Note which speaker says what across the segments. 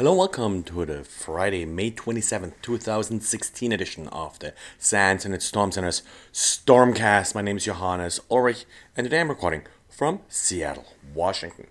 Speaker 1: Hello, welcome to the Friday, May 27th, 2016 edition of the SANS Internet Storm Center's Stormcast. My name is Johannes Ulrich, and today I'm recording from Seattle, Washington.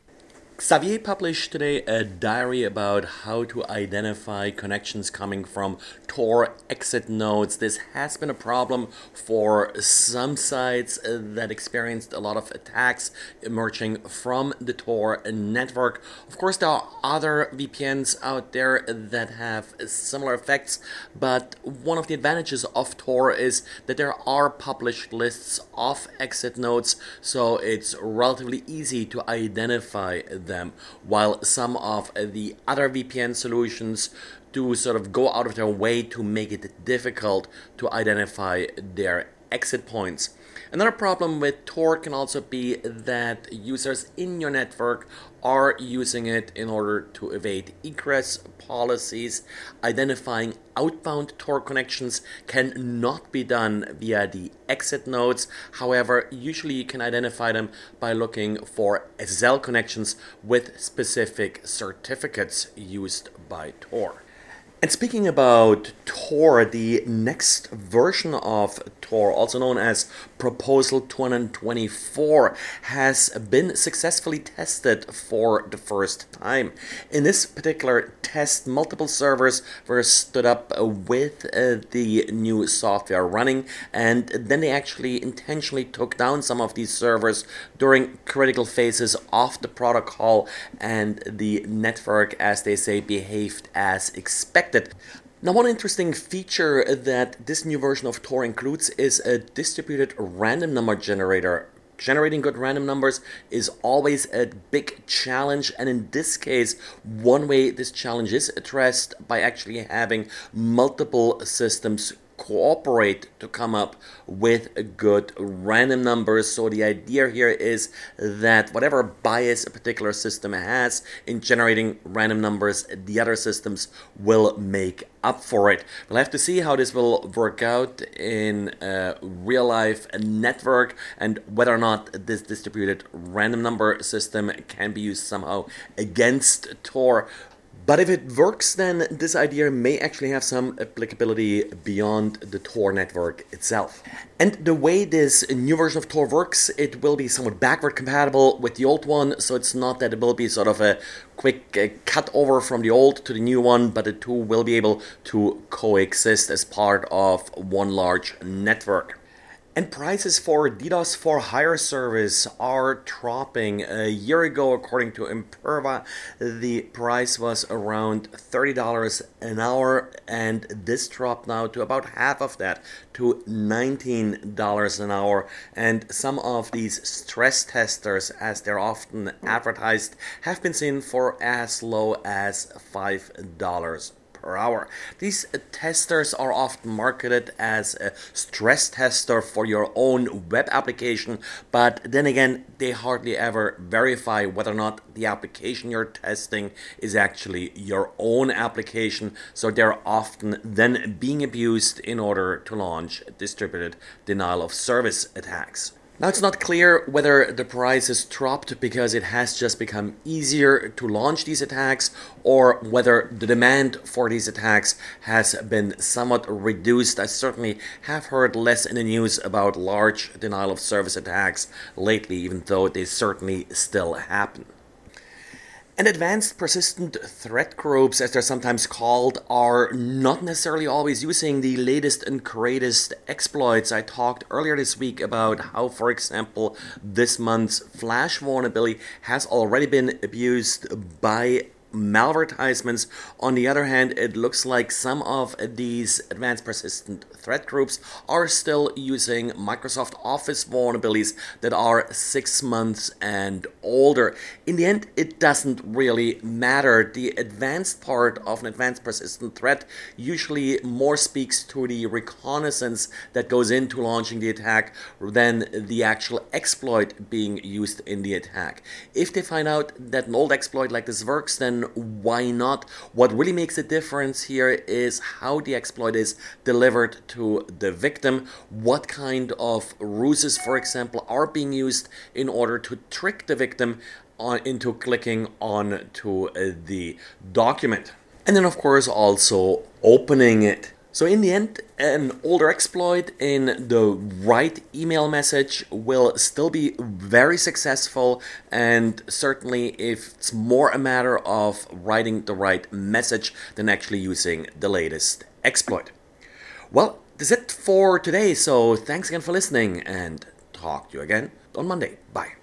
Speaker 1: Xavier published today a diary about how to identify connections coming from Tor exit nodes. This has been a problem for some sites that experienced a lot of attacks emerging from the Tor network. Of course, there are other VPNs out there that have similar effects, but one of the advantages of Tor is that there are published lists of exit nodes, so it's relatively easy to identify them, while some of the other VPN solutions do sort of go out of their way to make it difficult to identify their exit points. Another problem with Tor can also be that users in your network are using it in order to evade egress policies. Identifying outbound Tor connections cannot be done via the exit nodes. However, usually you can identify them by looking for SSL connections with specific certificates used by Tor. And speaking about Tor, the next version of Tor, also known as Proposal 224, has been successfully tested for the first time. In this particular test, multiple servers were stood up with uh, the new software running, and then they actually intentionally took down some of these servers during critical phases of the protocol, and the network, as they say, behaved as expected expected. Now, one interesting feature that this new version of Tor includes is a distributed random number generator. Generating good random numbers is always a big challenge, and in this case, one way this challenge is addressed by actually having multiple systems cooperate to come up with good random numbers. So the idea here is that whatever bias a particular system has in generating random numbers, the other systems will make up for it. We'll have to see how this will work out in a real life network and whether or not this distributed random number system can be used somehow against Tor. But if it works, then this idea may actually have some applicability beyond the Tor network itself. And the way this new version of Tor works, it will be somewhat backward compatible with the old one, so it's not that it will be sort of a quick uh, cut over from the old to the new one, but the two will be able to coexist as part of one large network. And prices for DDoS for hire service are dropping. A year ago, according to Imperva, the price was around $30 an hour, and this dropped now to about half of that, to $19 an hour. And some of these stress testers, as they're often advertised, have been seen for as low as $5 per hour. These uh, testers are often marketed as a stress tester for your own web application, but then again, they hardly ever verify whether or not the application you're testing is actually your own application. So they're often then being abused in order to launch distributed denial of service attacks. Now, it's not clear whether the price has dropped because it has just become easier to launch these attacks or whether the demand for these attacks has been somewhat reduced. I certainly have heard less in the news about large denial of service attacks lately, even though they certainly still happen. And advanced persistent threat groups, as they're sometimes called, are not necessarily always using the latest and greatest exploits. I talked earlier this week about how, for example, this month's Flash vulnerability has already been abused by malvertisements. On the other hand, it looks like some of these advanced persistent threat groups are still using Microsoft Office vulnerabilities that are six months and older. In the end, it doesn't really matter. The advanced part of an advanced persistent threat usually more speaks to the reconnaissance that goes into launching the attack than the actual exploit being used in the attack. If they find out that an old exploit like this works, then why not? What really makes a difference here is how the exploit is delivered to the victim, what kind of ruses, for example, are being used in order to trick the victim on into clicking on to uh, the document. And then of course also opening it. So in the end, an older exploit in the right email message will still be very successful and certainly if it's more a matter of writing the right message than actually using the latest exploit. Well, that's it for today. So thanks again for listening and talk to you again on Monday. Bye.